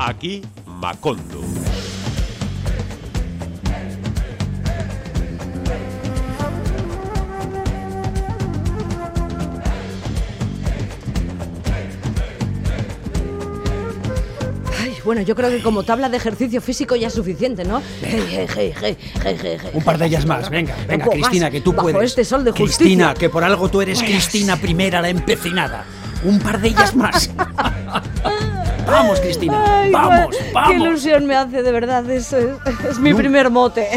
Aquí Macondo. Bueno, yo creo que como tabla de ejercicio físico ya es suficiente, ¿no? Un par de ellas más, venga, venga, Cristina, que tú bajo puedes. este sol de justicia. Cristina, que por algo tú eres Cristina primera, la empecinada. Un par de ellas más. Vamos, Cristina, Ay, vamos, Qué vamos. ilusión me hace, de verdad. Es, es- es mi primer mote.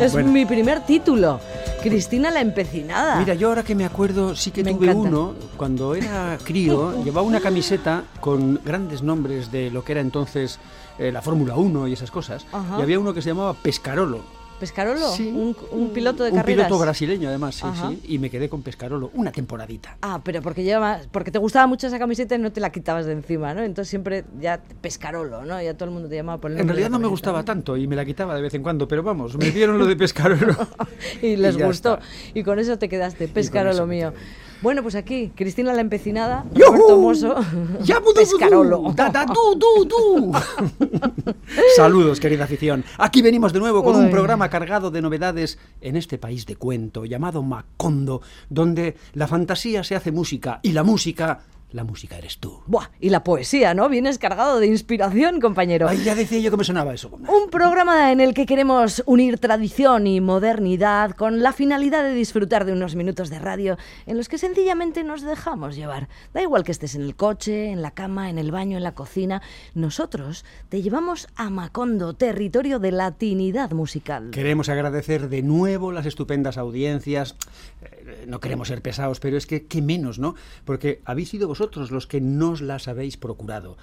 Es Bueno. mi primer título. Cristina la empecinada. Mira, yo ahora que me acuerdo, sí que Me tuve encanta. uno, cuando era crío, llevaba una camiseta con grandes nombres de lo que era entonces eh, la Fórmula 1 y esas cosas, Ajá. y había uno que se llamaba Pescarolo. ¿Pescarolo? Sí. Un, un piloto de un carreras. piloto brasileño además, sí, Ajá. sí, y me quedé con Pescarolo una temporadita. Ah, pero porque lleva, porque te gustaba mucho esa camiseta y no te la quitabas de encima, ¿no? Entonces siempre ya pescarolo, ¿no? Ya todo el mundo te llamaba por el En nombre realidad no me gustaba tanto y me la quitaba de vez en cuando, pero vamos, me dieron lo de Pescarolo. y les gustó. está. Y con eso te quedaste, pescarolo mío. quedé. Bueno, pues aquí, Cristina la empecinada. Roberto Mosso, ¡Ya, pescarolo. budú! ¡Da, da, du, du, du! Saludos, querida afición. Aquí venimos de nuevo con un programa cargado de novedades en este país de cuento llamado Macondo, donde la fantasía se hace música y la música, la música eres tú. Buah, y la poesía, ¿no? Vienes cargado de inspiración, compañero. Ay, ya decía yo que me sonaba eso. Un programa en el que queremos unir tradición y modernidad con la finalidad de disfrutar de unos minutos de radio en los que sencillamente nos dejamos llevar. Da igual que estés en el coche, en la cama, en el baño, en la cocina, nosotros te llevamos a Macondo, territorio de latinidad musical. Queremos agradecer de nuevo las estupendas audiencias. Eh, No queremos ser pesados, pero es que qué menos, ¿no? Porque habéis sido vosotros los que nos las habéis procurado.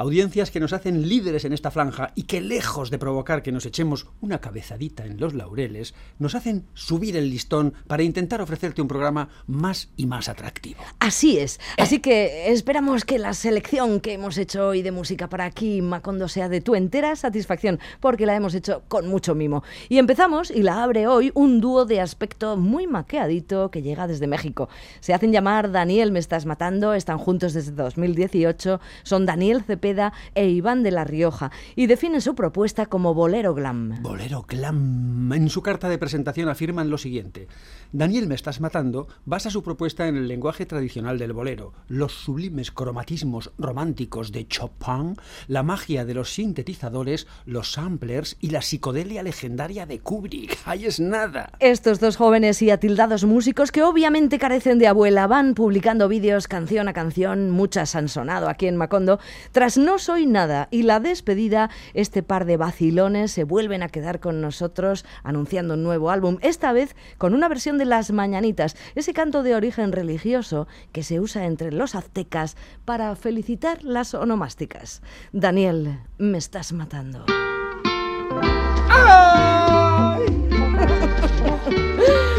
Audiencias que nos hacen líderes en esta franja y que lejos de provocar que nos echemos una cabezadita en los laureles, nos hacen subir el listón para intentar ofrecerte un programa más y más atractivo. Así es. Así que esperamos que la selección que hemos hecho hoy de música para aquí, Macondo, sea de tu entera satisfacción, porque la hemos hecho con mucho mimo. Y empezamos, y la abre hoy, un dúo de aspecto muy maqueadito que llega desde México. Se hacen llamar Daniel Me Estás Matando, están juntos desde 2018, son Daniel Cepeda e Iván de la Rioja, y definen su propuesta como bolero glam. Bolero Glam. En su carta de presentación afirman lo siguiente. Daniel Me Estás Matando basa su propuesta en el lenguaje tradicional del bolero, los sublimes cromatismos románticos de Chopin, la magia de los sintetizadores, los samplers y la psicodelia legendaria de Kubrick. ¡Ahí es nada! Estos dos jóvenes y atildados músicos que obviamente carecen de abuela van publicando vídeos canción a canción, muchas han sonado aquí en Macondo. Tras No Soy Nada y la despedida, este par de vacilones se vuelven a quedar con nosotros anunciando un nuevo álbum, esta vez con una versión de Las Mañanitas, ese canto de origen religioso que se usa entre los aztecas para felicitar las onomásticas. Daniel, me estás matando.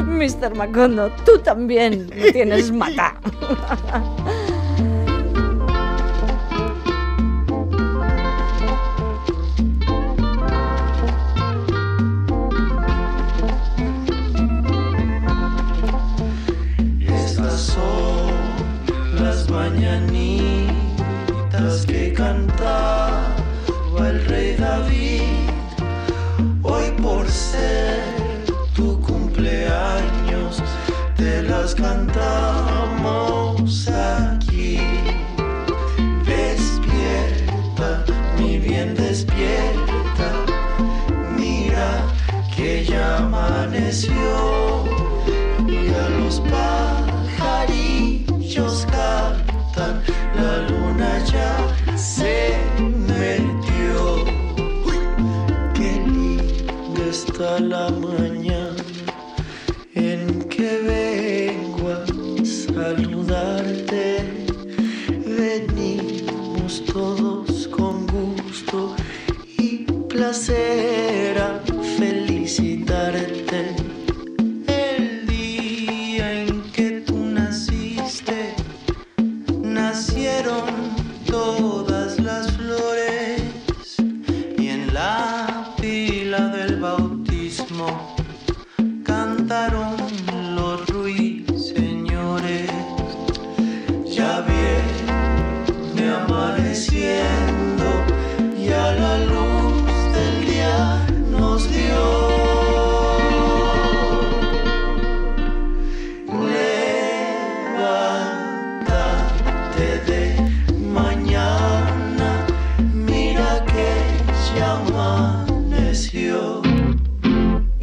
Mr. Macondo, tú también me tienes mata.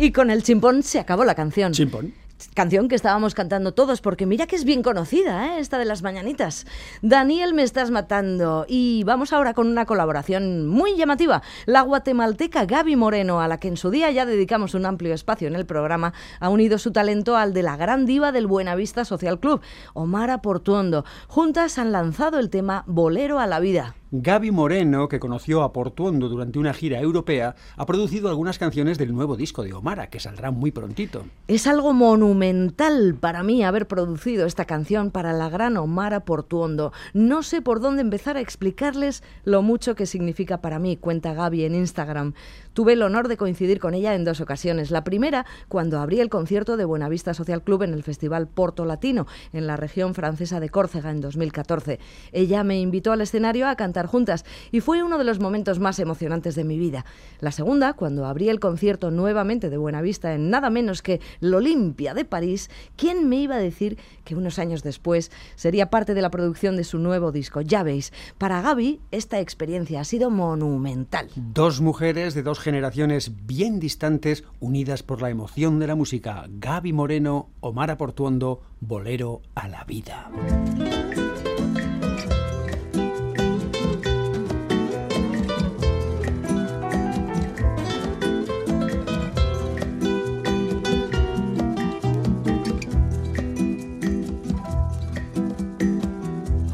Y con el chimpón se acabó la canción. Chimpón. Canción que estábamos cantando todos, porque mira que es bien conocida, ¿eh? esta de las mañanitas. Daniel, me estás matando. Y vamos ahora con una colaboración muy llamativa. La guatemalteca Gaby Moreno, a la que en su día ya dedicamos un amplio espacio en el programa, ha unido su talento al de la gran diva del Buenavista Social Club, Omara Portuondo. Juntas han lanzado el tema Bolero a la vida. Gaby Moreno, que conoció a Portuondo durante una gira europea, ha producido algunas canciones del nuevo disco de Omara, que saldrá muy prontito. Es algo monumental para mí haber producido esta canción para la gran Omara Portuondo. No sé por dónde empezar a explicarles lo mucho que significa para mí, cuenta Gaby en Instagram. Tuve el honor de coincidir con ella en dos ocasiones. La primera, cuando abrí el concierto de Buenavista Social Club en el Festival Porto Latino, en la región francesa de Córcega, en 2014. Ella me invitó al escenario a cantar juntas y fue uno de los momentos más emocionantes de mi vida. La segunda, cuando abrí el concierto nuevamente de Buenavista en nada menos que l'Olimpia de París, ¿quién me iba a decir que unos años después sería parte de la producción de su nuevo disco? Ya veis, para Gaby esta experiencia ha sido monumental. Dos mujeres de dos generaciones bien distantes unidas por la emoción de la música. Gaby Moreno, Omar Portuondo, Bolero a la vida.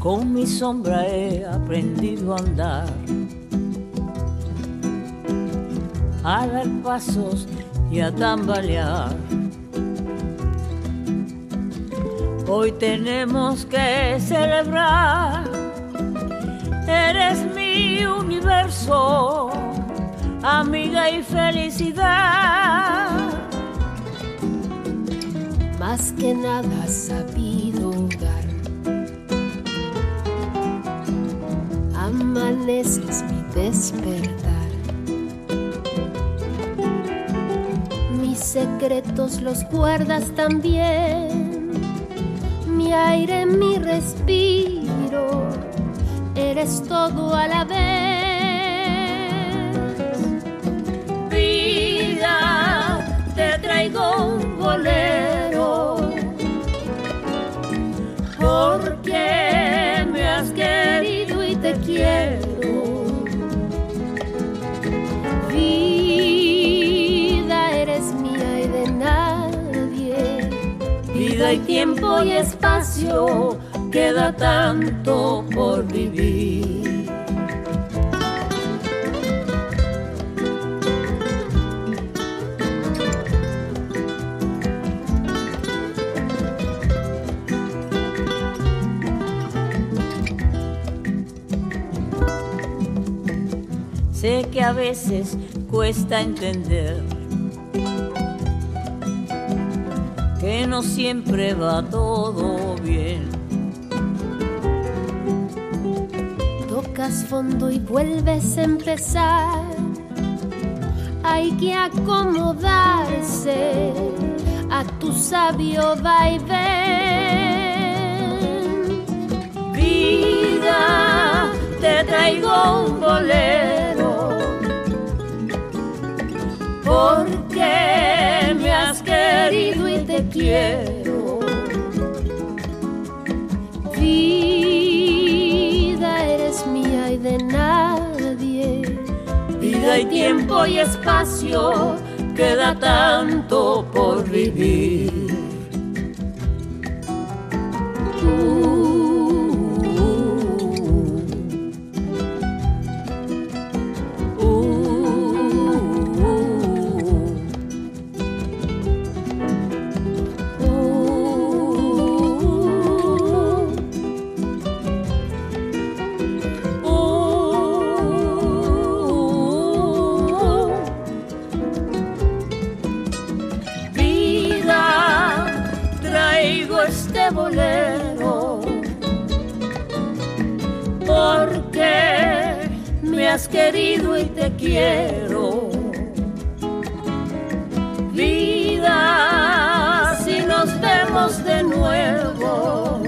Con mi sombra he aprendido a andar, a dar pasos y a tambalear. Hoy tenemos que celebrar, eres mi universo, amiga y felicidad. Más que nada has sabido dar. Amaneces mi despertar. Secretos los guardas también. Mi aire, mi respiro. Eres todo a la vez. Vida, te traigo un. Vida y tiempo y espacio, queda tanto por vivir. Sé que a veces cuesta entender que no siempre va todo bien. Tocas fondo y vuelves a empezar. Hay que acomodarse a tu sabio vaivén. Vida, te traigo un bolero. Porque me has querido quiero. Vida, eres mía y de nadie. Vida y tiempo y espacio, queda tanto por vivir. Querido y te quiero. Vida, si nos vemos de nuevo,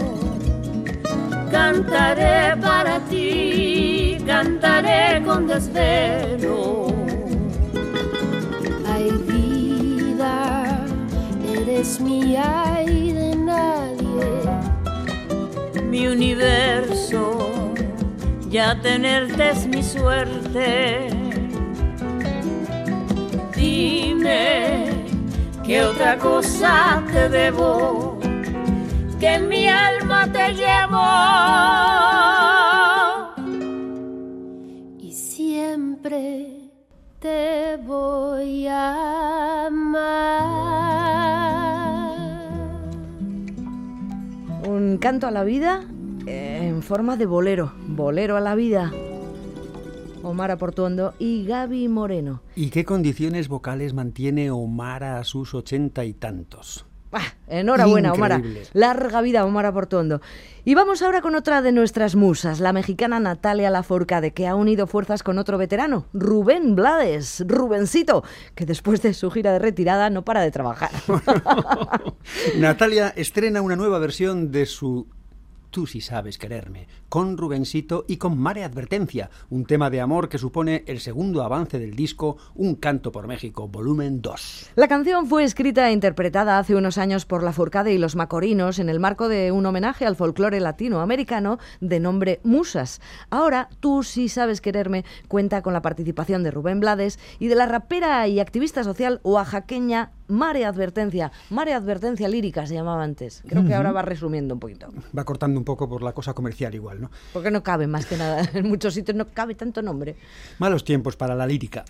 cantaré para ti, cantaré con desvelo. Ay, vida, eres mía y de nadie. Mi universo, ya tenerte es mi suerte. Dime qué otra cosa te debo, que mi alma te llevo. y siempre te voy a amar. Un canto a la vida en forma de bolero. Bolero a la vida. Omar Portuondo y Gaby Moreno. ¿Y qué condiciones vocales mantiene Omar a sus ochenta y tantos? Ah, enhorabuena, Omara. Increíble. Larga vida, Omara Portuondo. Y vamos ahora con otra de nuestras musas, la mexicana Natalia Lafourcade, que ha unido fuerzas con otro veterano, Rubén Blades, Rubencito, que después de su gira de retirada no para de trabajar. Natalia estrena una nueva versión de su Tú si sabes quererme, con Rubensito y con Mare Advertencia, un tema de amor que supone el segundo avance del disco Un canto por México, volumen 2. La canción fue escrita e interpretada hace unos años por Lafourcade y los Macorinos en el marco de un homenaje al folclore latinoamericano de nombre Musas. Ahora, Tú si sabes quererme cuenta con la participación de Rubén Blades y de la rapera y activista social oaxaqueña Mare Advertencia. Mare Advertencia lírica se llamaba antes. Creo que ahora va resumiendo un poquito. Va cortando un poco por la cosa comercial igual, ¿no? Porque no cabe más que nada. En muchos sitios no cabe tanto nombre. Malos tiempos para la lírica.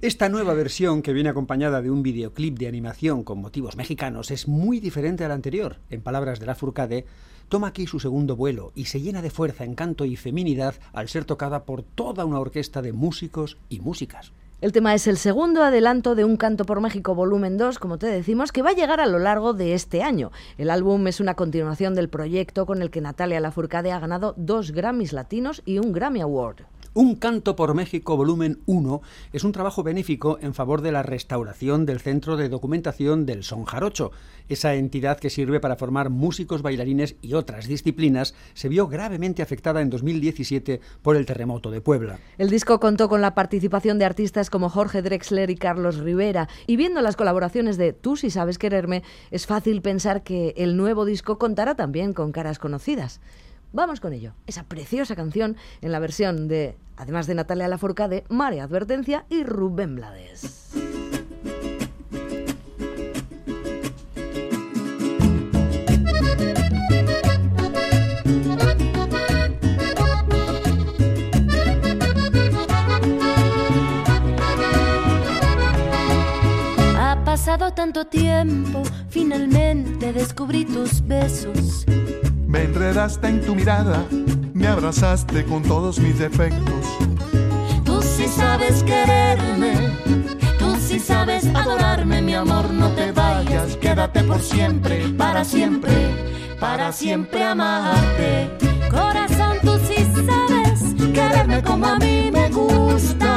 Esta nueva versión, que viene acompañada de un videoclip de animación con motivos mexicanos, es muy diferente a la anterior. En palabras de la Furcade, toma aquí su segundo vuelo y se llena de fuerza, encanto y feminidad al ser tocada por toda una orquesta de músicos y músicas. El tema es el segundo adelanto de Un Canto por México volumen 2, como te decimos, que va a llegar a lo largo de este año. El álbum es una continuación del proyecto con el que Natalia Lafourcade ha ganado dos Grammys latinos y un Grammy Award. Un canto por México volumen 1 es un trabajo benéfico en favor de la restauración del Centro de Documentación del Son Jarocho. Esa entidad que sirve para formar músicos, bailarines y otras disciplinas se vio gravemente afectada en 2017 por el terremoto de Puebla. El disco contó con la participación de artistas como Jorge Drexler y Carlos Rivera, y viendo las colaboraciones de Tú si sabes quererme, es fácil pensar que el nuevo disco contará también con caras conocidas. Vamos con ello, esa preciosa canción en la versión de, además de Natalia Lafourcade, Mare Advertencia y Rubén Blades. Ha pasado tanto tiempo, finalmente descubrí tus besos. Me enredaste en tu mirada, me abrazaste con todos mis defectos. Tú sí sabes quererme, tú sí sabes adorarme, mi amor, no te vayas, quédate por siempre, para siempre, para siempre amarte. Corazón, tú sí sabes quererme como a mí me gusta.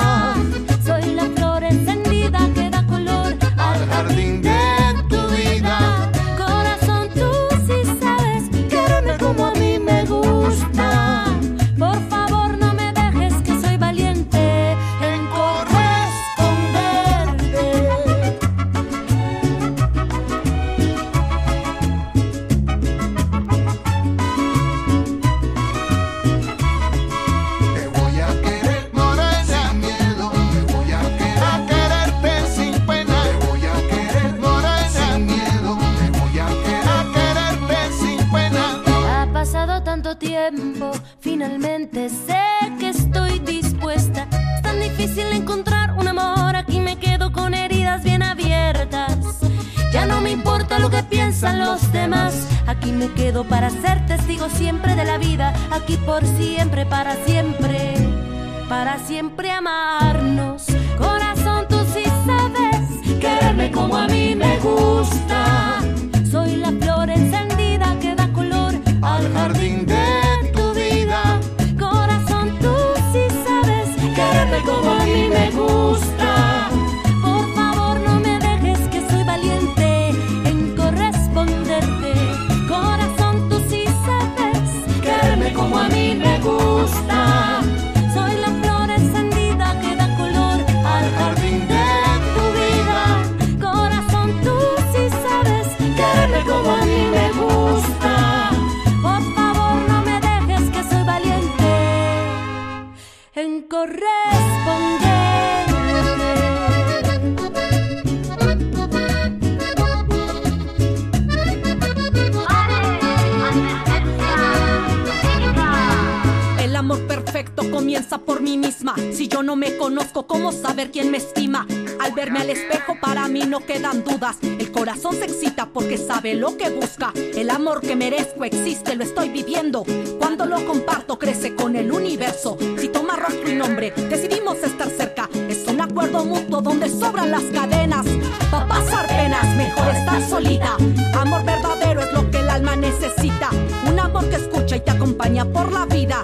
Al verme al espejo, para mí no quedan dudas. El corazón se excita porque sabe lo que busca. El amor que merezco existe, lo estoy viviendo. Cuando lo comparto, crece con el universo. Si toma rostro y nombre, decidimos estar cerca. Es un acuerdo mutuo donde sobran las cadenas. Pa' pasar penas, mejor estar solita. Amor verdadero es lo que el alma necesita. Un amor que escucha y te acompaña por la vida.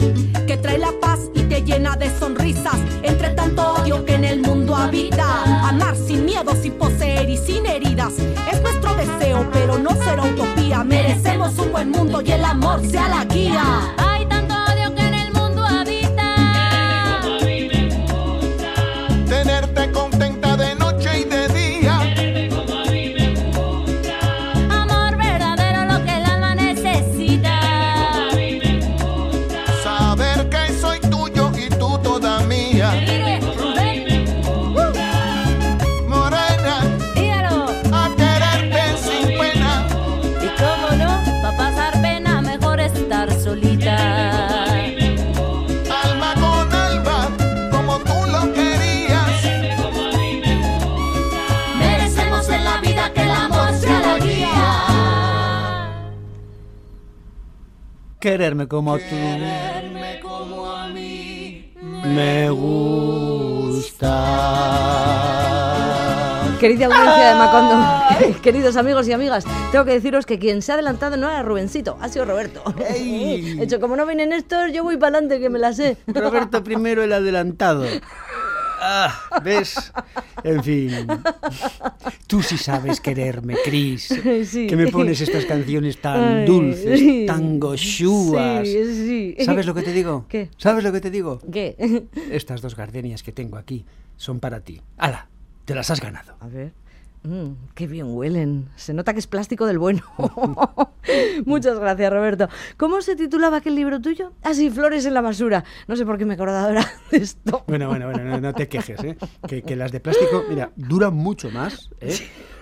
Que trae la paz y te llena de sonrisas. Entre tanto Amar sin miedo, sin poseer y sin heridas. Es nuestro deseo, pero no será utopía. Merecemos un buen mundo y el amor sea la guía. Quererme como tú Quererme como a mí. me gusta. Querida audiencia de Macondo, queridos amigos y amigas, tengo que deciros que quien se ha adelantado no era Rubencito, ha sido Roberto. ¡Ey! He hecho, como no vienen estos, yo voy para adelante que me la sé. Roberto primero el adelantado. Ah, ¿Ves? En fin. Tú sí sabes quererme, Cris. Sí. Que me pones estas canciones tan Ay, dulces, sí. tan gochúas. Sí, sí. ¿Sabes lo que te digo? ¿Qué? ¿Sabes lo que te digo? ¿Qué? Estas dos gardenias que tengo aquí son para ti. ¡Hala! Te las has ganado. A ver. Mm, qué bien huelen. Se nota que es plástico del bueno. Muchas gracias, Roberto. ¿Cómo se titulaba aquel libro tuyo? Ah, sí, Flores en la basura. No sé por qué me he acordado ahora de esto. Bueno, bueno, bueno, no, no te quejes, ¿eh? Que, que las de plástico, mira, duran mucho más, ¿eh?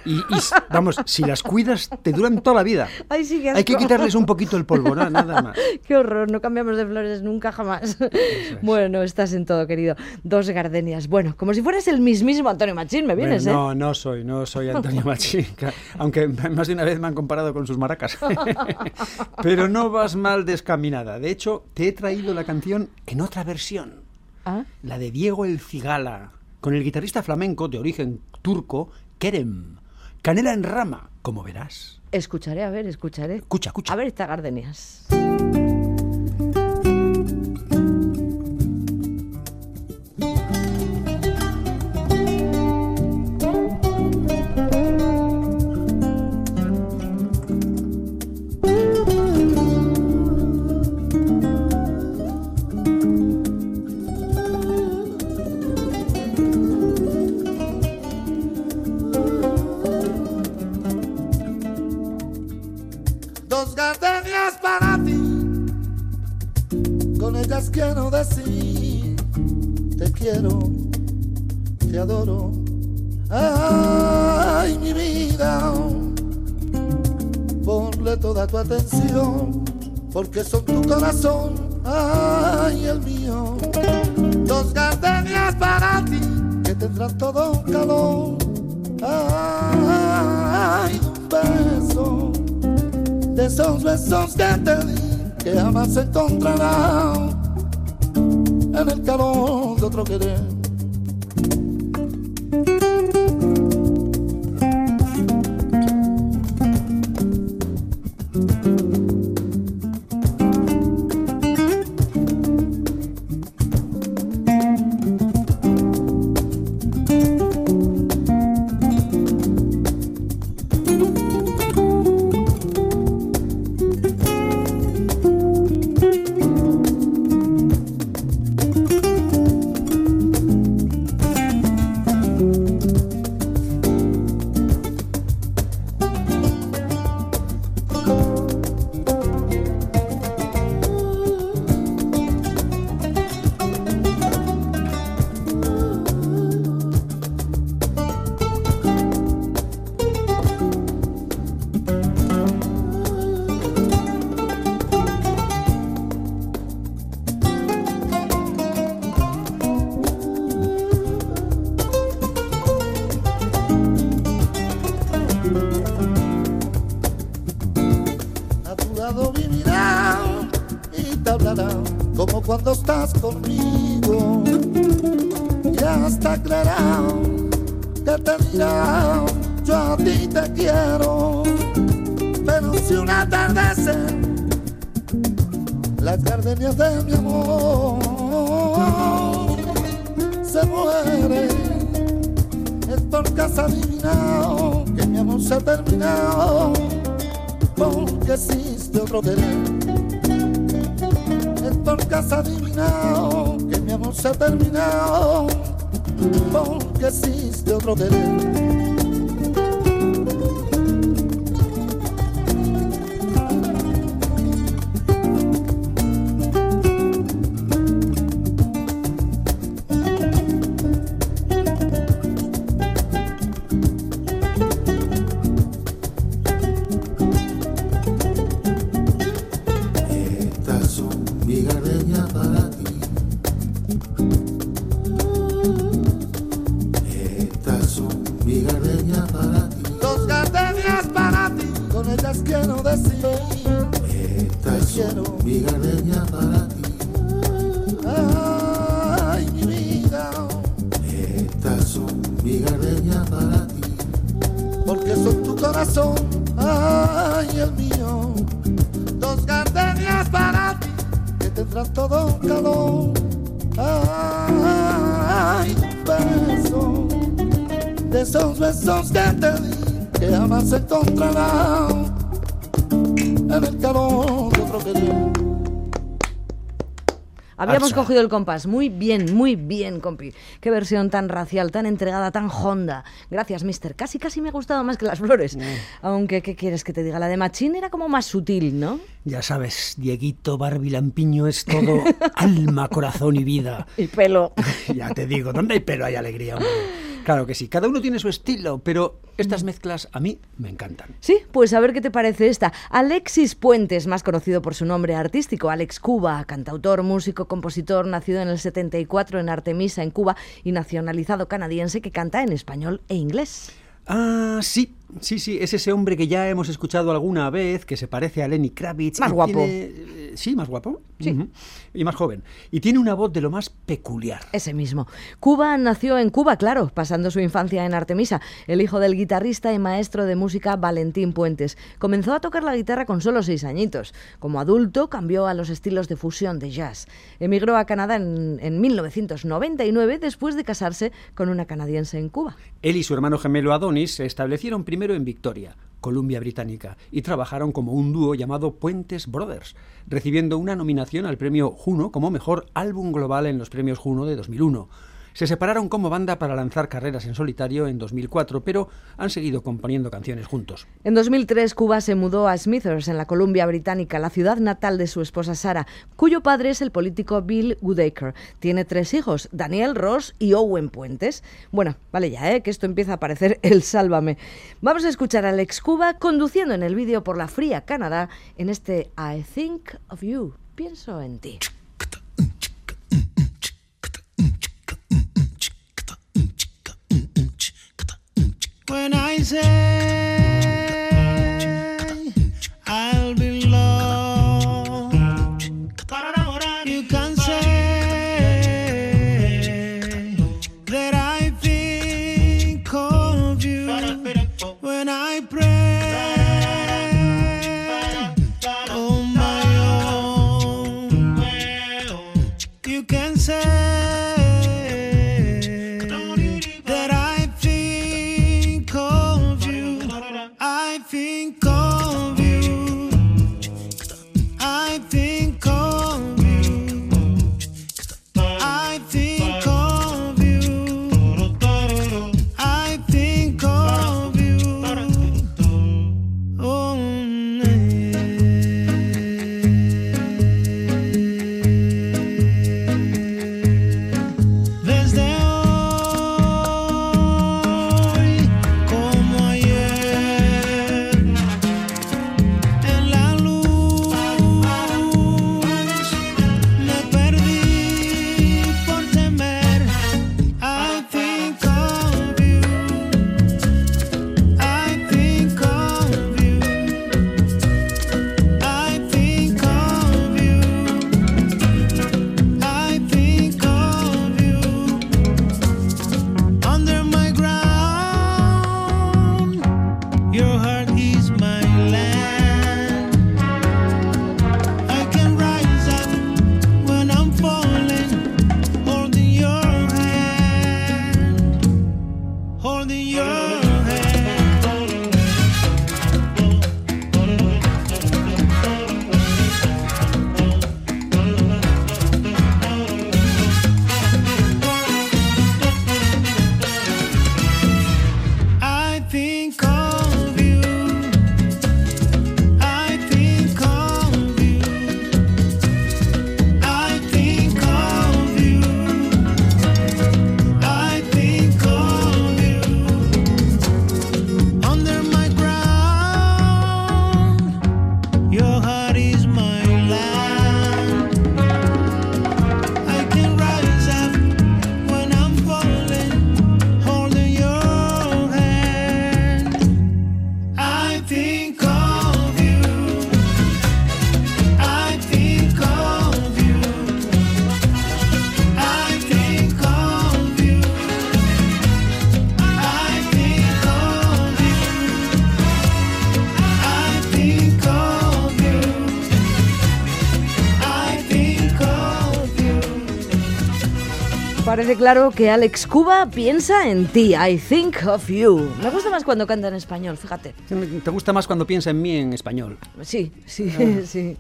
Y, y, vamos, si las cuidas, te duran toda la vida. Ay, sí, qué Hay que quitarles un poquito el polvo, ¿no? nada más. Qué horror, no cambiamos de flores nunca jamás. Bueno, estás en todo, querido. Dos gardenias. Bueno, como si fueras el mismísimo Antonio Machín, me vienes, Bueno, ¿eh? no, no soy, no soy Antonio Machín, aunque más de una vez me han comparado con sus maracas. Pero no vas mal descaminada. De hecho, te he traído la canción en otra versión, Ah, la de Diego El Cigala, con el guitarrista flamenco de origen turco, Kerem. Canela en rama, como verás. escucharé, a ver, escucharé. Escucha, escucha. A ver, estas gardenias. Dos gardenias para ti. Con ellas quiero decir: Te quiero, te adoro. Ay, mi vida. Ponle toda tu atención, porque son tu corazón, ay, el mío. Dos gardenias para ti, que tendrán todo un calor. Ay, un beso de esos besos que te di, que jamás se encontrarán en el calor de otro querer. Ti te quiero. Pero si un atardecer las gardenias de mi amor se muere, es porque has adivinado que mi amor se ha terminado, porque existe otro querer. Es porque has adivinado que mi amor se ha terminado, porque existe otro querer. Archa. cogido el compás. Muy bien, muy bien, compi. Qué versión tan racial, tan entregada, tan honda. Gracias, mister. Casi, casi me ha gustado más que las flores. Aunque, ¿qué quieres que te diga? La de Machín era como más sutil, ¿no? Ya sabes, Dieguito Barbie Lampiño es todo alma, corazón y vida. Y pelo. Ya te digo, ¿dónde hay pelo hay alegría? hombre? Claro que sí, cada uno tiene su estilo, pero estas mezclas a mí me encantan. Sí, pues a ver qué te parece esta. Alexis Puentes, más conocido por su nombre artístico, Alex Cuba, cantautor, músico, compositor, nacido en el 74 en Artemisa, en Cuba, y nacionalizado canadiense que canta en español e inglés. Ah, sí, sí, sí, es ese hombre que ya hemos escuchado alguna vez, que se parece a Lenny Kravitz. Más guapo. tiene- sí, más guapo. Sí. Y más joven. Y tiene una voz de lo más peculiar. Ese mismo. Cuba nació en Cuba, claro, pasando su infancia en Artemisa, el hijo del guitarrista y maestro de música Valentín Puentes. Comenzó a tocar la guitarra con solo seis añitos. Como adulto cambió a los estilos de fusión de jazz. Emigró a Canadá en, en 1999 después de casarse con una canadiense en Cuba. Él y su hermano gemelo Adonis se establecieron primero en Victoria, Columbia Británica, y trabajaron como un dúo llamado Puentes Brothers, recibiendo una nominación al premio Juno como mejor álbum global en los premios Juno de 2001. Se separaron como banda para lanzar carreras en solitario en 2004, pero han seguido componiendo canciones juntos. En 2003, Cuba se mudó a Smithers, en la Columbia Británica, la ciudad natal de su esposa Sara, cuyo padre es el político Bill Goodacre. Tiene tres hijos, Daniel, Ross y Owen Puentes. Bueno, vale ya, ¿eh? que esto empieza a parecer el sálvame. Vamos a escuchar a Alex Cuba conduciendo en el vídeo por la fría Canadá en este I Think of You. Pienso en ti. When I say Parece claro que Alex Cuba piensa en ti. I think of you. Me gusta más cuando canta en español, fíjate. ¿Te gusta más cuando piensa en mí en español? Sí, sí, Ah. sí.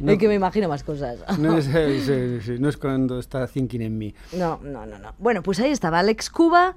No. Es que me imagino más cosas. No es, sí, sí, no es cuando está thinking en mí. No, no, no, no. Bueno, pues ahí estaba Alex Cuba.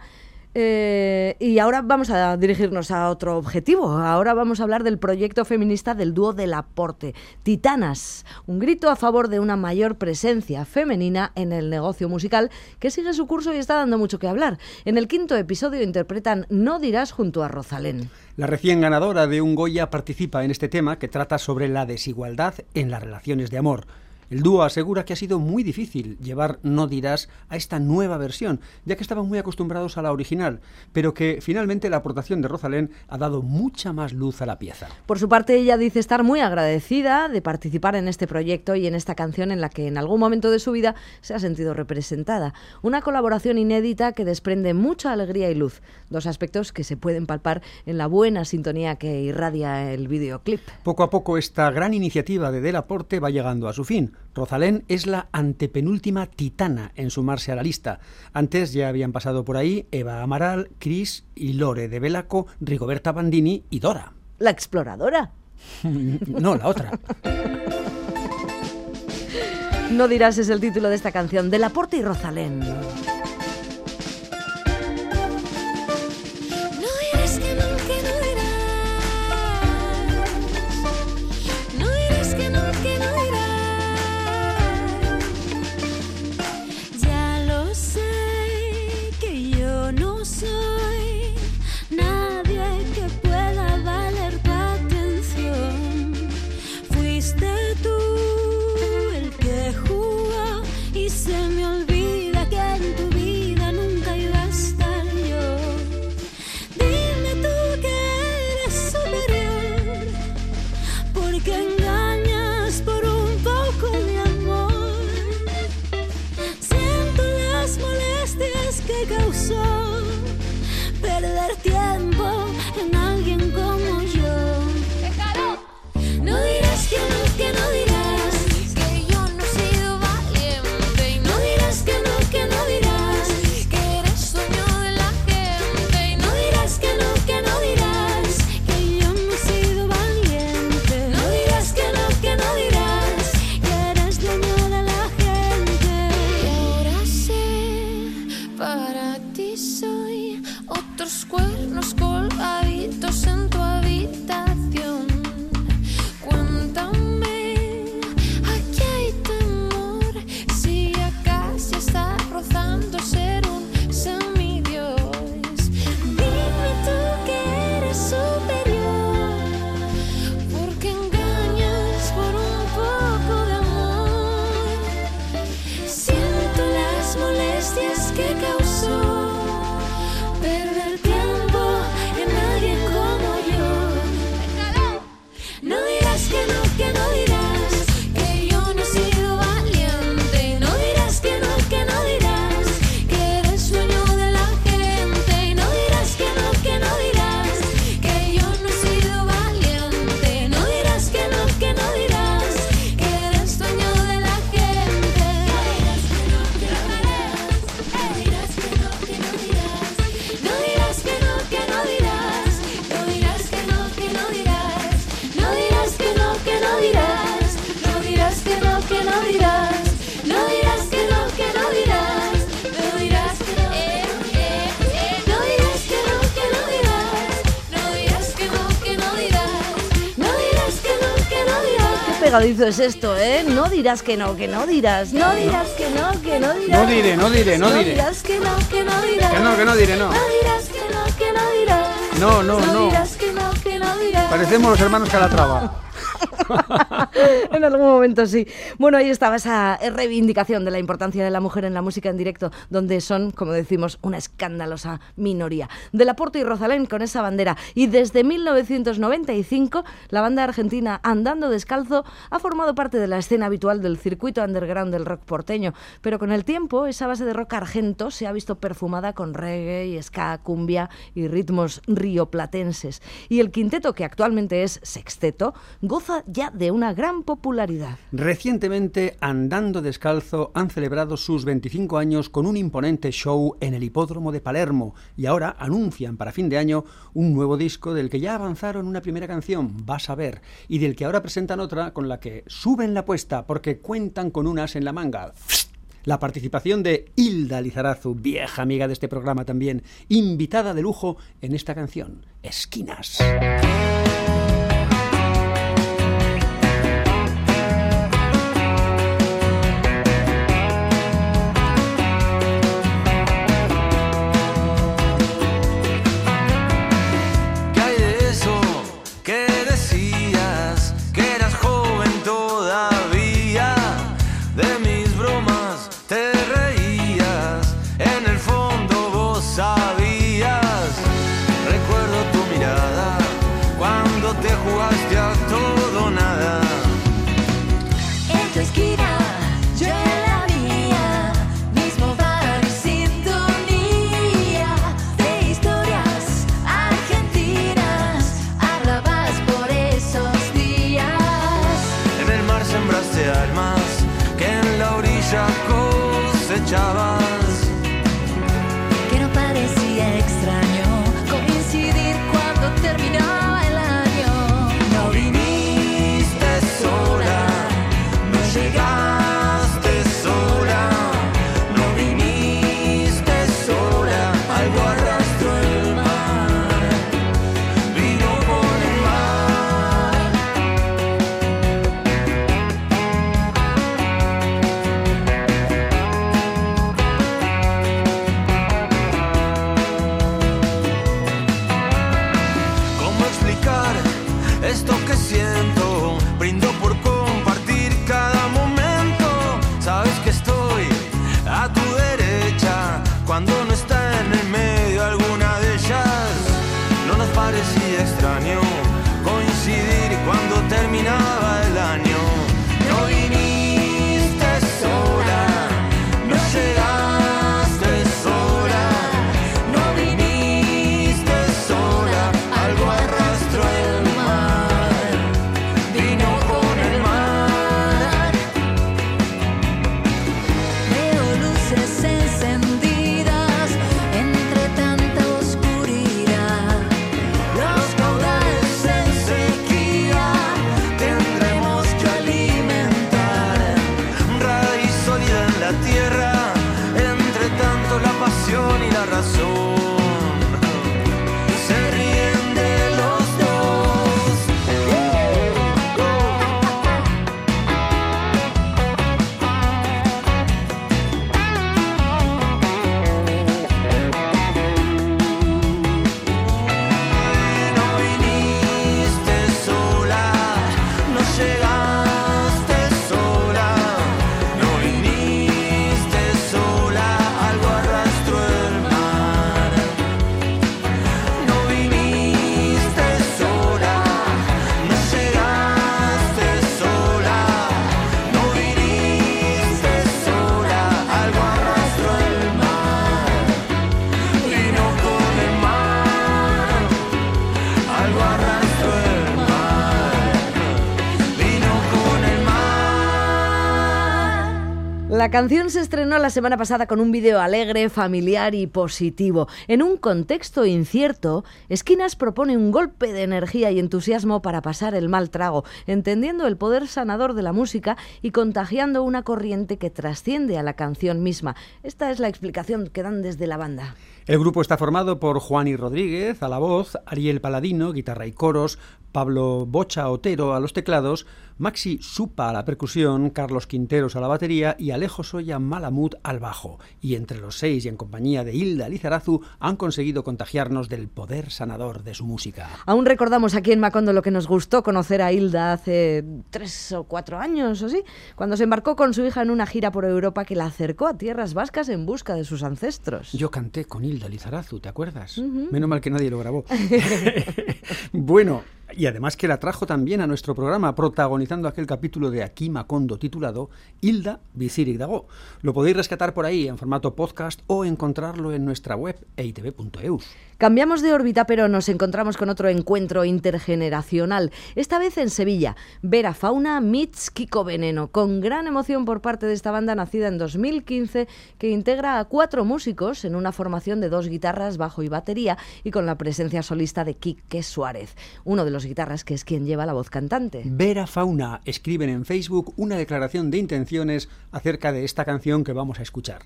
Eh, y ahora vamos a dirigirnos a otro objetivo. Ahora vamos a hablar del proyecto feminista del dúo del aporte. Titanas, un grito a favor de una mayor presencia femenina en el negocio musical que sigue su curso y está dando mucho que hablar. En el quinto episodio interpretan No dirás junto a Rosalén. La recién ganadora de un Goya participa en este tema que trata sobre la desigualdad en las relaciones de amor. El dúo asegura que ha sido muy difícil llevar No dirás a esta nueva versión, ya que estaban muy acostumbrados a la original, pero que finalmente la aportación de Rosalén ha dado mucha más luz a la pieza. Por su parte, ella dice estar muy agradecida de participar en este proyecto y en esta canción en la que en algún momento de su vida se ha sentido representada. Una colaboración inédita que desprende mucha alegría y luz, dos aspectos que se pueden palpar en la buena sintonía que irradia el videoclip. Poco a poco esta gran iniciativa de Delaporte va llegando a su fin. Rosalén es la antepenúltima titana en sumarse a la lista. Antes ya habían pasado por ahí Eva Amaral, Cris y Lore de Belaco, Rigoberta Bandini y Dora. La exploradora. No, la otra. No dirás es el título de esta canción, de Laporte y Rosalén. Pegadizo es esto, ¿eh? No dirás que no, que no dirás. No dirás que no, que no dirás. No diré, no diré, no diré. dirás que no, que no dirás. Que no, que no diré, no. No dirás que no, que no dirás. No, no, no. dirás que no, que no dirás. Parecemos los hermanos Calatrava. en algún momento sí. Bueno, ahí estaba esa reivindicación de la importancia de la mujer en la música en directo, donde son, como decimos, una escandalosa minoría. De Laporte y Rosalén con esa bandera. Y desde 1995, la banda argentina Andando Descalzo ha formado parte de la escena habitual del circuito underground del rock porteño. Pero con el tiempo, esa base de rock argento se ha visto perfumada con reggae y ska, cumbia y ritmos rioplatenses. Y el quinteto, que actualmente es sexteto, goza ya de una gran popularidad. Recientemente, Andando Descalzo han celebrado sus 25 años con un imponente show en el hipódromo de Palermo y ahora anuncian para fin de año un nuevo disco del que ya avanzaron una primera canción, Vas a ver, y del que ahora presentan otra con la que suben la apuesta porque cuentan con unas en la manga. La participación de Hilda Lizarazu, vieja amiga de este programa también, invitada de lujo en esta canción, Esquinas. Pasión y canción se estrenó la semana pasada con un vídeo alegre, familiar y positivo. En un contexto incierto, Esquinas propone un golpe de energía y entusiasmo para pasar el mal trago, entendiendo el poder sanador de la música y contagiando una corriente que trasciende a la canción misma. Esta es la explicación que dan desde la banda. El grupo está formado por Juani Rodríguez a la voz, Ariel Paladino, guitarra y coros, Pablo Bocha Otero a los teclados, Maxi Supa a la percusión, Carlos Quinteros a la batería y Alejo Soya Malamud al bajo. Y entre los seis y en compañía de Hilda Lizarazu han conseguido contagiarnos del poder sanador de su música. Aún recordamos aquí en Macondo lo que nos gustó conocer a Hilda hace tres o cuatro años o sí, cuando se embarcó con su hija en una gira por Europa que la acercó a tierras vascas en busca de sus ancestros. Yo canté con Hilda Lizarazu, ¿te acuerdas? Menos mal que nadie lo grabó. bueno, Y además que la trajo también a nuestro programa, protagonizando aquel capítulo de Aquí Macondo titulado Hilda Bizirik Dago. Lo podéis rescatar por ahí en formato podcast o encontrarlo en nuestra web eitv.eus. Cambiamos de órbita, pero nos encontramos con otro encuentro intergeneracional, esta vez en Sevilla. Vera Fauna meets Kiko Veneno, con gran emoción por parte de esta banda nacida en 2015, que integra a cuatro músicos en una formación de dos guitarras, bajo y batería, y con la presencia solista de Quique Suárez, uno de los guitarras que es quien lleva la voz cantante. Vera Fauna escriben en Facebook una declaración de intenciones acerca de esta canción que vamos a escuchar.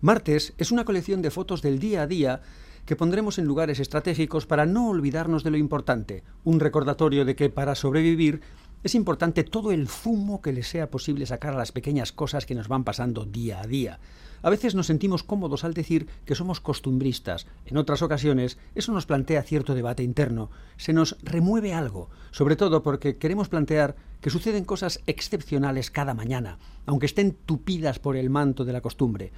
Martes es una colección de fotos del día a día que pondremos en lugares estratégicos para no olvidarnos de lo importante, un recordatorio de que para sobrevivir es importante todo el zumo que le sea posible sacar a las pequeñas cosas que nos van pasando día a día. A veces nos sentimos cómodos al decir que somos costumbristas. En otras ocasiones eso nos plantea cierto debate interno. Se nos remueve algo, sobre todo porque queremos plantear que suceden cosas excepcionales cada mañana, aunque estén tupidas por el manto de la costumbre.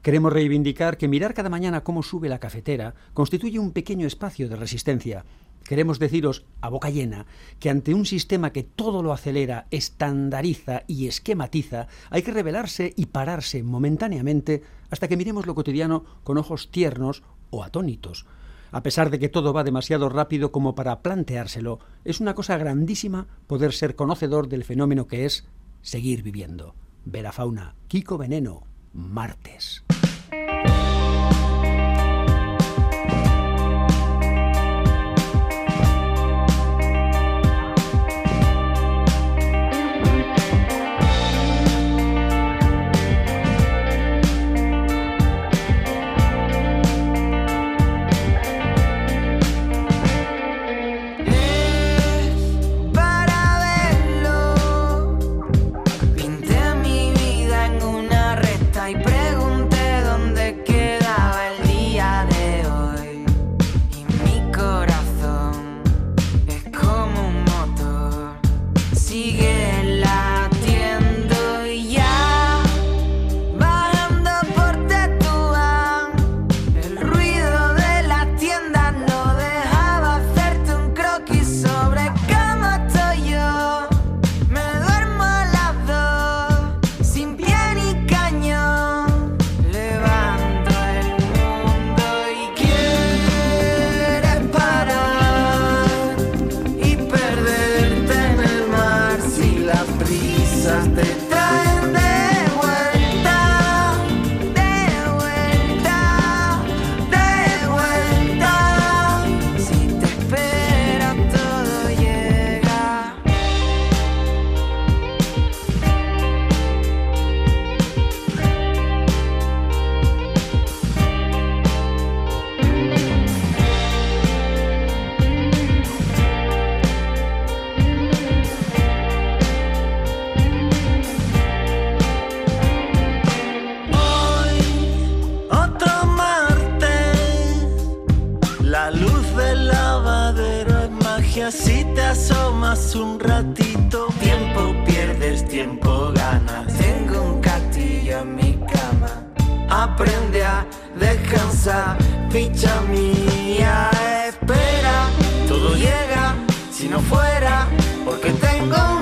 Queremos reivindicar que mirar cada mañana cómo sube la cafetera constituye un pequeño espacio de resistencia. Queremos deciros a boca llena que ante un sistema que todo lo acelera, estandariza y esquematiza, hay que rebelarse y pararse momentáneamente hasta que miremos lo cotidiano con ojos tiernos o atónitos. A pesar de que todo va demasiado rápido como para planteárselo, es una cosa grandísima poder ser conocedor del fenómeno que es seguir viviendo. Vera Fauna, Kiko Veneno, martes. Si te asomas un ratito, tiempo pierdes, tiempo ganas. Tengo un castillo en mi cama. Aprende a descansar, ficha mía. Espera, todo llega. Si no fuera, porque tengo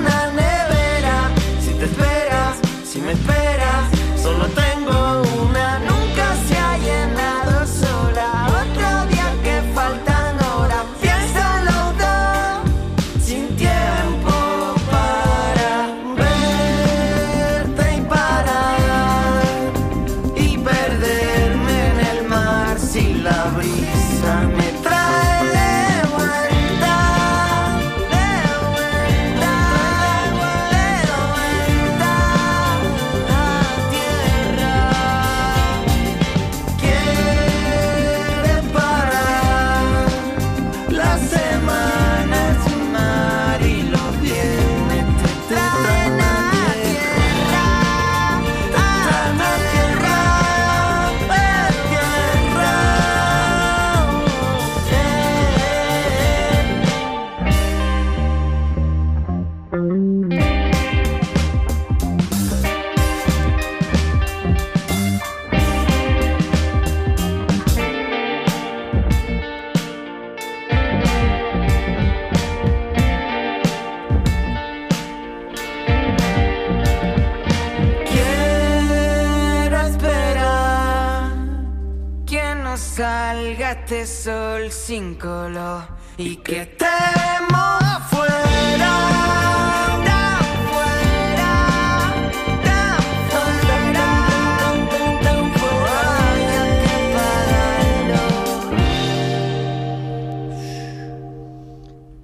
salga este sol sin color y que estemos afuera.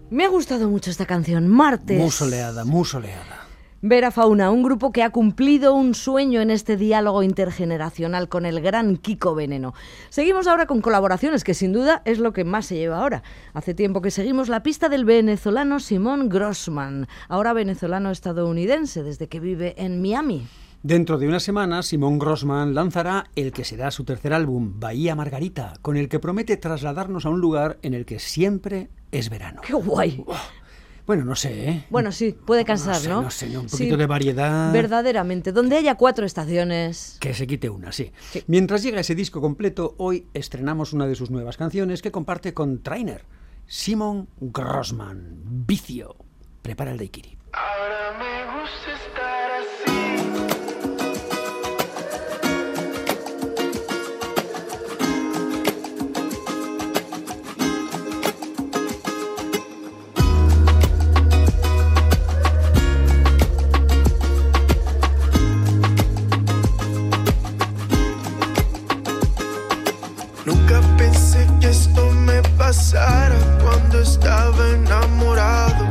Me ha gustado mucho esta canción, Martes. Muy soleada, muy soleada. Vera Fauna, un grupo que ha cumplido un sueño en este diálogo intergeneracional con el gran Kiko Veneno. Seguimos ahora con colaboraciones, que sin duda es lo que más se lleva ahora. Hace tiempo que seguimos la pista del venezolano Simón Grossman, ahora venezolano estadounidense, desde que vive en Miami. Dentro de una semana, Simón Grossman lanzará el que será su tercer álbum, Bahía Margarita, con el que promete trasladarnos a un lugar en el que siempre es verano. ¡Qué guay! Bueno, no sé, ¿eh? Bueno, sí, puede cansar, sé, ¿no? no sé, ¿no? Un Sí, poquito de variedad. Verdaderamente, donde haya cuatro estaciones. Que se quite una, sí. Mientras llega ese disco completo, hoy estrenamos una de sus nuevas canciones que comparte con Trainer, Simon Grossman, Vicio. Prepara el daiquiri. Ahora me gusta estar así. Cuando estaba enamorado.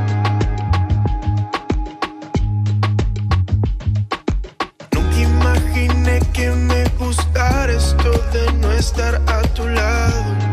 Nunca imaginé que me gustara esto de no estar a tu lado.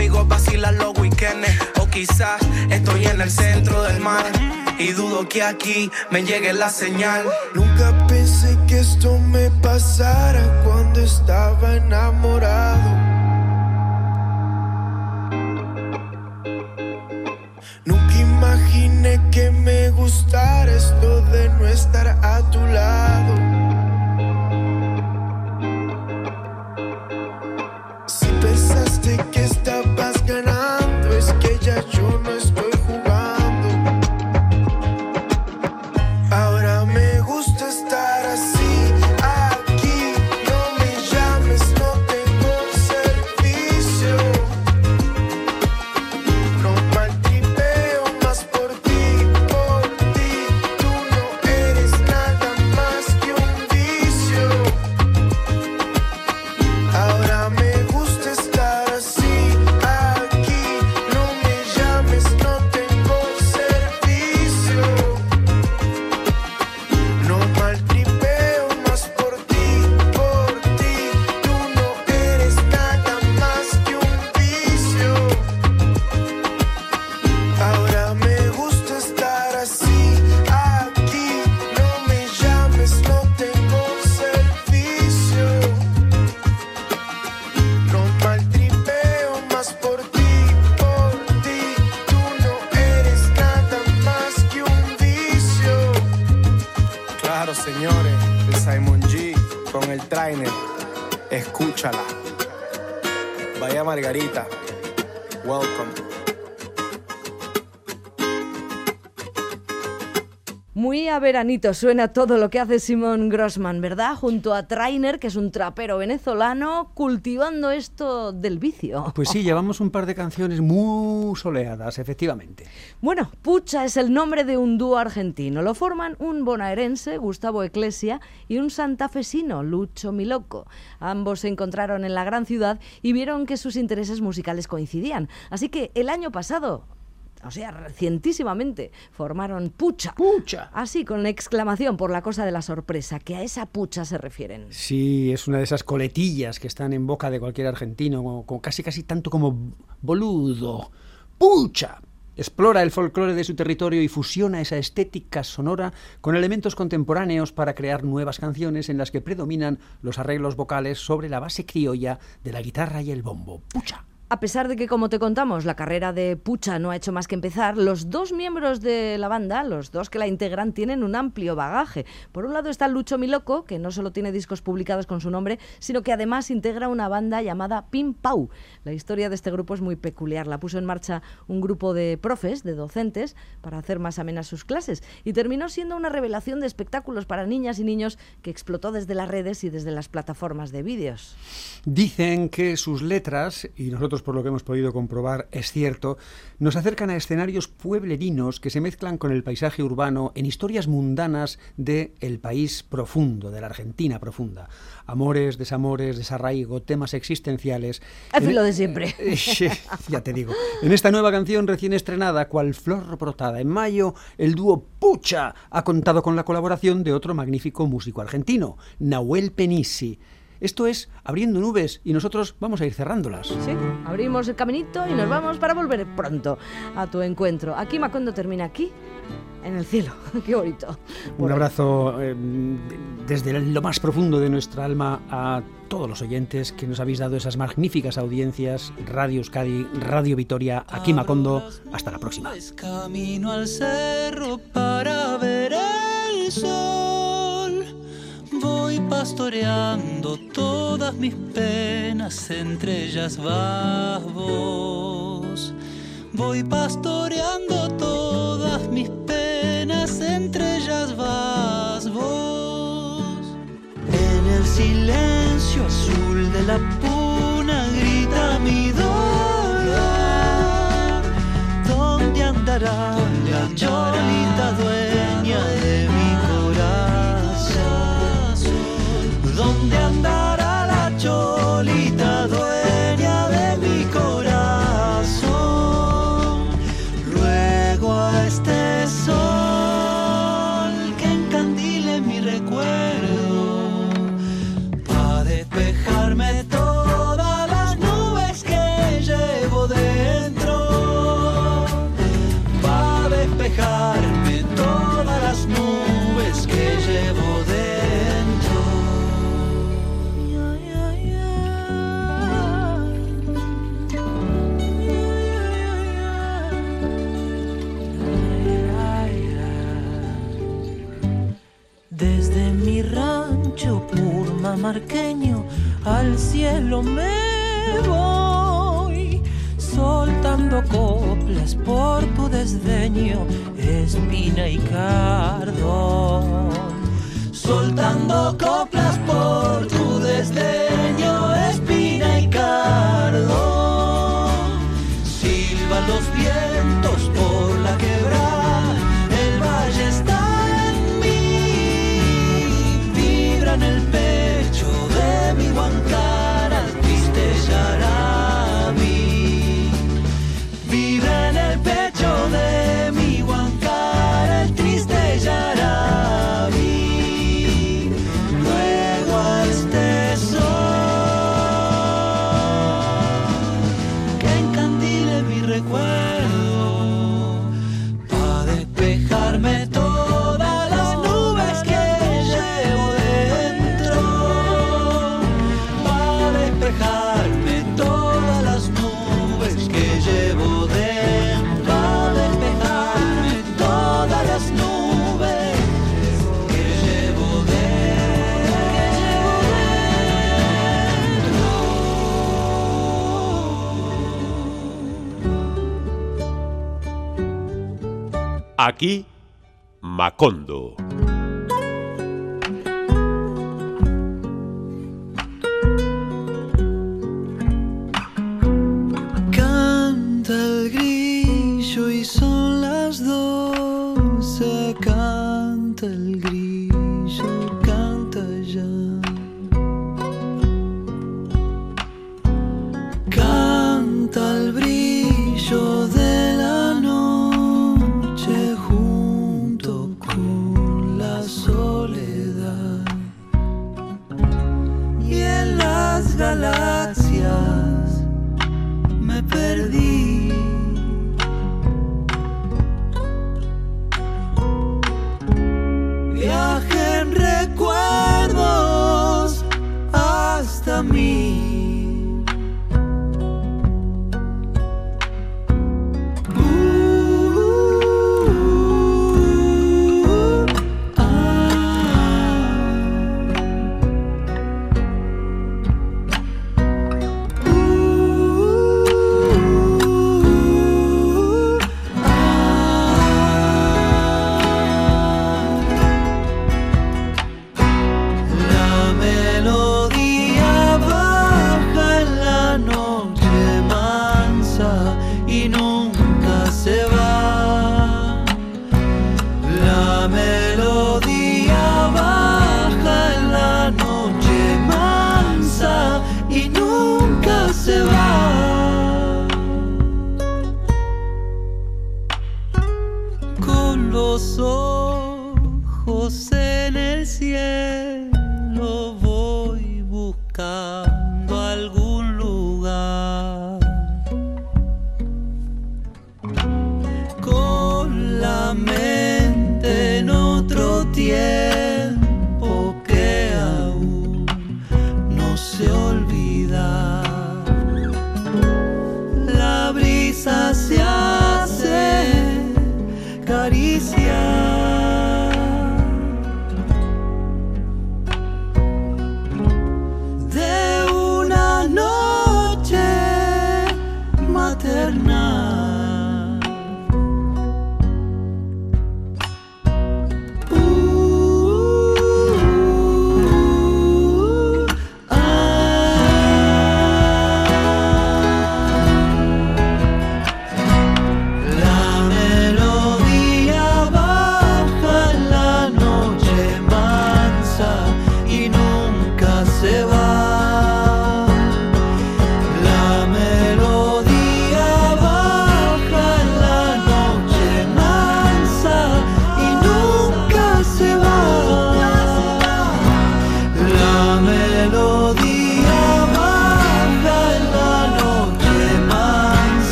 Conmigo vacilan los weekends. O quizás estoy en el centro del mar y dudo que aquí me llegue la señal. Nunca pensé que esto me pasara cuando estaba enamorado. Nunca imaginé que me gustara esto de no estar a tu lado. Welcome. Muy a veranito suena todo lo que hace Simón Grossman, ¿verdad? Junto a Trainer, que es un trapero venezolano, cultivando esto del vicio. Pues sí, llevamos un par de canciones muy soleadas, efectivamente. Bueno, Pucha es el nombre de un dúo argentino. Lo forman un bonaerense, Gustavo Eclesia, y un santafesino, Lucho Miloco. Ambos se encontraron en la gran ciudad y vieron que sus intereses musicales coincidían. Así que el año pasado o sea, recientísimamente formaron Pucha. Pucha. Así, con la exclamación por la cosa de la sorpresa, que a esa Pucha se refieren. Sí, es una de esas coletillas que están en boca de cualquier argentino, como, como casi casi tanto como boludo. Pucha. Explora el folclore de su territorio y fusiona esa estética sonora con elementos contemporáneos para crear nuevas canciones en las que predominan los arreglos vocales sobre la base criolla de la guitarra y el bombo. Pucha. A pesar de que, como te contamos, la carrera de Pucha no ha hecho más que empezar, los dos miembros de la banda, los dos que la integran, tienen un amplio bagaje. Por un lado está Lucho Miloco, que no solo tiene discos publicados con su nombre, sino que además integra una banda llamada Pim Pau. La historia de este grupo es muy peculiar. La puso en marcha un grupo de profes, de docentes, para hacer más amenas sus clases, y terminó siendo una revelación de espectáculos para niñas y niños que explotó desde las redes y desde las plataformas de vídeos. Dicen que sus letras, y nosotros por lo que hemos podido comprobar es cierto, nos acercan a escenarios pueblerinos que se mezclan con el paisaje urbano en historias mundanas de el país profundo, de la Argentina profunda. Amores, desamores, desarraigo, temas existenciales. Al En- filo de siempre. Ya te digo. En esta nueva canción recién estrenada, cual flor brotada en mayo, el dúo Pucha ha contado con la colaboración de otro magnífico músico argentino, Nahuel Penisi. Esto es Abriendo Nubes y nosotros vamos a ir cerrándolas. Sí, abrimos el caminito y nos vamos para volver pronto a tu encuentro. Aquí Macondo termina aquí, en el cielo. Qué bonito. Un abrazo eh, desde lo más profundo de nuestra alma a todos los oyentes que nos habéis dado esas magníficas audiencias. Radio Euskadi, Radio Vitoria, aquí Macondo. Hasta la próxima. Camino al cerro para ver el sol. Pastoreando todas mis penas, entre ellas vas vos. Voy pastoreando todas mis penas, entre ellas vas vos. En el silencio azul de la puna grita mi dolor. ¿Dónde andará la cholita dueña purmamarqueño al cielo me voy, soltando coplas por tu desdeño, espina y cardón. Soltando coplas por tu desdeño, espina y cardón. Aquí, Macondo. En otro tiempo